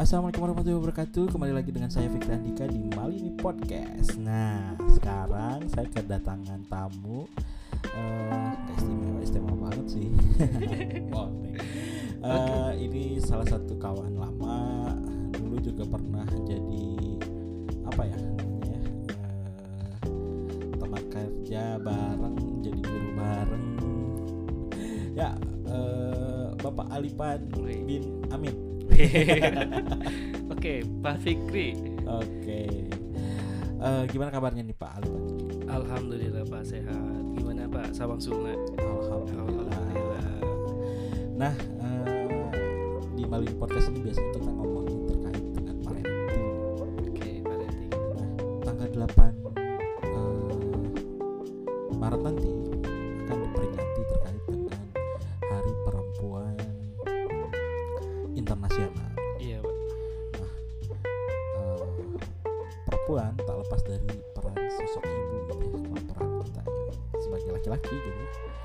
Assalamualaikum warahmatullahi wabarakatuh. Kembali lagi dengan saya Fikri Andika di Malini Podcast. Nah sekarang saya kedatangan tamu uh, istimewa, istimewa banget sih. Uh, Ini salah satu kawan lama. Dulu juga pernah jadi Apa ya namanya uh, Teman kerja bareng Jadi guru bareng. Ya uh, Bapak Alipan bin Amin Oke, Pak Fikri. Oke. Uh, gimana kabarnya nih Pak Alban? Alhamdulillah Pak sehat. Gimana Pak Sawang Sungai? Alhamdulillah. Alhamdulillah. Nah, uh, di Malini Podcast ini biasanya kita ngomongin internasional. Iya, Pak. Nah, uh, perempuan tak lepas dari peran sosok ibu gitu ya, kalau peran kita ya, sebagai laki-laki gitu.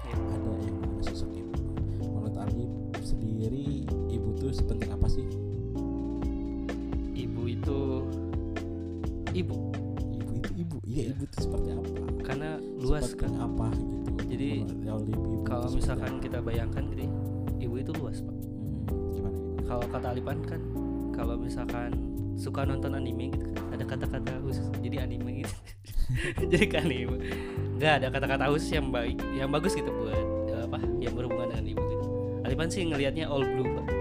Iya. Ada yang namanya sosok ibu. Menurut Ali sendiri, ibu tuh sepenting apa sih? Ibu itu ibu. Ibu itu ibu. Iya, Iya. ibu itu seperti apa? Karena luas Seperti kan. apa gitu. Jadi, Kalau misalkan apa? kita bayangkan gitu, ibu itu luas, Pak. Hmm, gimana? Kalau kata Alipan kan kalau misalkan suka nonton anime gitu kan ada kata-kata khusus jadi anime gitu jadi kan anime nggak ada kata-kata khusus yang baik yang bagus gitu buat eh, apa yang berhubungan dengan ibu gitu Alipan sih ngelihatnya all blue pak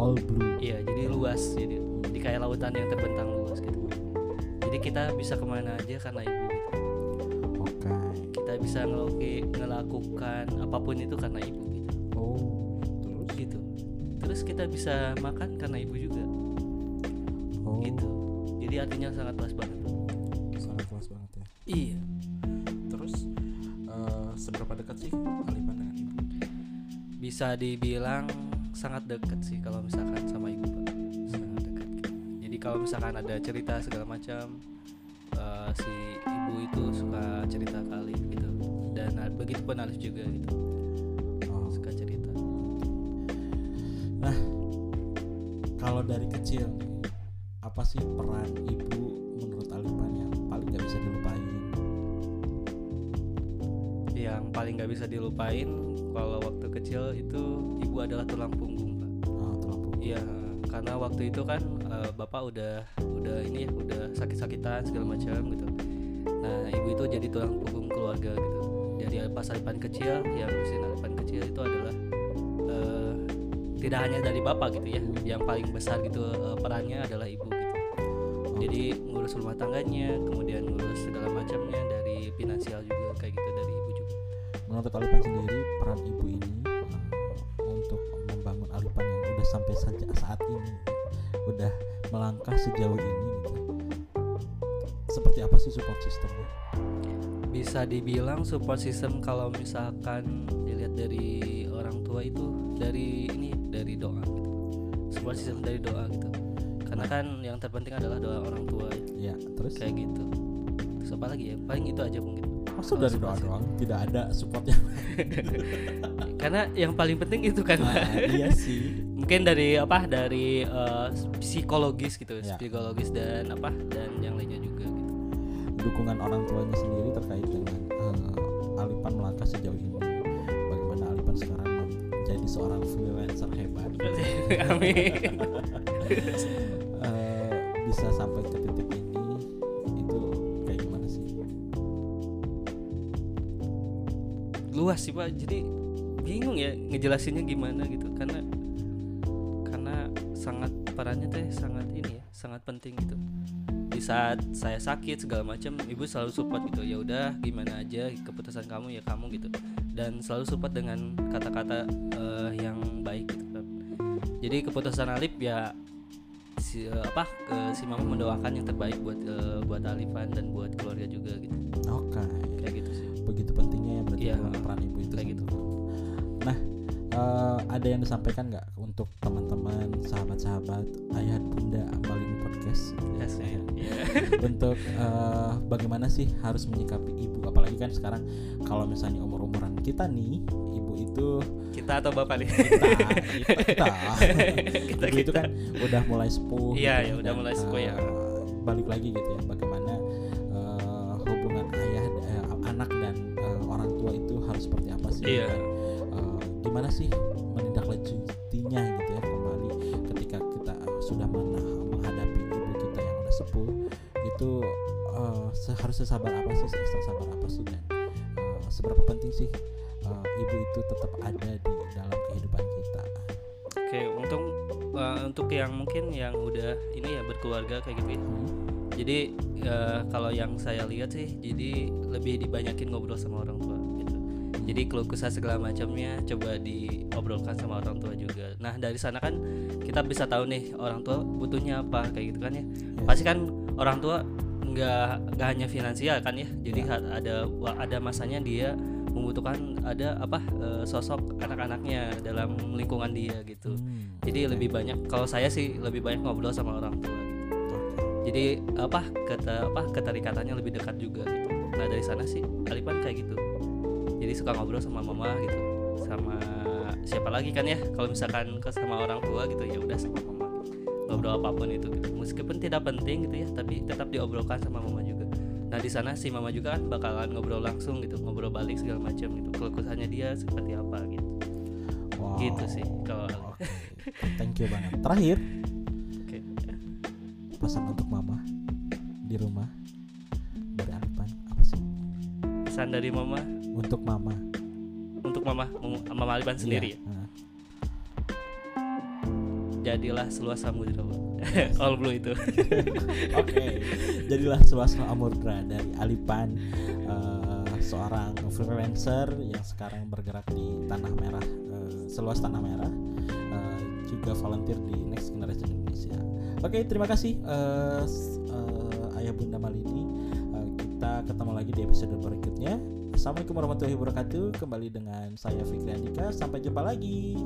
All blue. Iya, jadi luas jadi di kayak lautan yang terbentang luas gitu. Jadi kita bisa ke mana aja karena ibu gitu. Oke. Kita bisa ngeloki, ngelakukan apa pun itu karena ibu gitu. Oh, terus? Gitu. Terus kita bisa makan karena ibu juga Oh, gitu. Jadi artinya sangat luas banget. sangat luas banget ya. Iya. Terus eh, seberapa dekat sih Alipan dengan ibu? Bisa dibilang sangat dekat sih kalau misalkan sama ibu pak. Sangat dekat. gitu. Jadi kalau misalkan ada cerita segala macam eh, si ibu itu suka cerita kali gitu. Dan uh, begitu pun Alif juga gitu. Kalau dari kecil apa sih peran ibu menurut Alipan yang paling nggak bisa dilupain? yang paling nggak bisa dilupain kalau waktu kecil itu ibu adalah tulang punggung pak Oh, tulang punggung. iya karena waktu itu kan eh, bapak udah udah ini ya udah sakit-sakitan segala macam gitu nah ibu itu jadi tulang punggung keluarga gitu jadi pas Alipan kecil yang urusin Alipan kecil itu adalah eh, tidak hanya dari bapak gitu ya yang paling besar gitu eh, perannya adalah ibu gitu jadi ngurus rumah tangganya kemudian ngurus segala macamnya dari finansial juga kayak gitu dari ibu juga menurut Alipan sendiri peran ibu ini eh, untuk membangun Alipan yang udah sampai saja saat ini, udah melangkah sejauh ini gitu. Seperti apa sih support systemnya? Bisa dibilang support system kalau misalkan dilihat dari orang tua itu dari ini dari doa gitu. support system dari doa gitu. Karena kan yang terpenting adalah doa orang tua. Ya. Ya, terus? Kayak gitu. Terus apa lagi ya? Paling itu aja mungkin. Kalau dari doa doang? Tidak ada supportnya? karena yang paling penting itu kan. Nah, iya sih. mungkin dari apa? Dari eh, psikologis gitu. Ya. psikologis dan apa? Dan yang lainnya juga gitu dukungan orang tuanya sendiri terkait dengan eh, Alipan melangkah sejauh ini. Bagaimana Alipan sekarang menjadi seorang freelancer hebat. Amin. Eh, bisa sampai ke titik ini itu kayak gimana sih? Luas sih pak. Jadi bingung ya ngejelasinnya gimana gitu. Karena karena sangat perannya teh sangat ini ya sangat penting gitu di saat saya sakit segala macam ibu selalu support gitu ya udah gimana aja keputusan kamu ya kamu gitu. Dan selalu support dengan kata-kata eh, yang baik gitu kan. Jadi keputusan Alif ya si eh, apa ke si mama mendoakan yang terbaik buat eh, buat Alifan dan buat keluarga juga gitu. Oke. Kayak gitu sih. Begitu pentingnya ya berarti peran, peran ibu itu kayak gitu. Eh, ada yang disampaikan nggak untuk teman-teman sahabat-sahabat ayah bunda Malini podcast Yes, ya. untuk eh, bagaimana sih harus menyikapi ibu apalagi kan sekarang kalau misalnya umur umuran kita nih ibu itu kita atau bapak nih kita kita, kita. Kita, ibu itu kan udah mulai sepuh Iya, gitu ya, udah dan, mulai sepuh ya. eh, balik lagi gitu ya bagaimana eh, hubungan ayah eh, anak dan eh, orang tua itu harus seperti apa sih Iya. eh, gimana sih menindaklanjutinya gitu ya kembali ketika kita sudah mena- menghadapi ibu kita yang udah sepuh? Itu eh, se- harus sesabar apa sih? Se- sabar apa sih? Dan eh, seberapa penting sih eh, ibu itu tetap ada di dalam kehidupan kita? Oke untuk eh, untuk yang mungkin yang udah ini ya berkeluarga kayak gitu ya. Hmm. jadi eh, kalau yang saya lihat sih jadi lebih dibanyakin ngobrol sama orang tua gitu jadi keluh kesah segala macamnya coba diobrolkan sama orang tua juga. Nah dari sana kan kita bisa tahu nih orang tua butuhnya apa kayak gitu kan ya. Pasti kan orang tua nggak nggak hanya finansial kan ya. Jadi ha- ada ada masanya dia membutuhkan ada apa eh, sosok anak-anaknya dalam lingkungan dia gitu. Hmm, jadi lebih banyak kalau saya sih lebih banyak ngobrol sama orang tua gitu. Jadi apa kata apa keterikatannya lebih dekat juga gitu. Nah dari sana sih Alipan kayak gitu jadi suka ngobrol sama mama gitu sama siapa lagi kan ya kalau misalkan ke sama orang tua gitu ya udah sama mama ngobrol apa pun itu gitu. meskipun tidak penting gitu ya tapi tetap diobrolkan sama mama juga nah di sana si mama juga kan bakalan ngobrol langsung gitu ngobrol balik segala macam gitu keluh kesahnya dia seperti apa gitu Wow. Gitu sih, kalau. Oke. Thank you banget. Terakhir oke pesan untuk mama di rumah pesan dari mama Untuk mama untuk mama mama Alipan sendiri ya Iya. Jadilah seluas samudra all blue itu Oke. Jadilah seluas amurdra dari Alipan eh, seorang freelancer yang sekarang bergerak di tanah merah eh, seluas tanah merah eh, juga volunteer di Next Generation Indonesia. Oke, terima kasih s- eh, Ayah Bunda Malini. Kita ketemu lagi di episode berikutnya. Assalamualaikum warahmatullahi wabarakatuh. Kembali dengan saya Fikri Andika. Sampai jumpa lagi.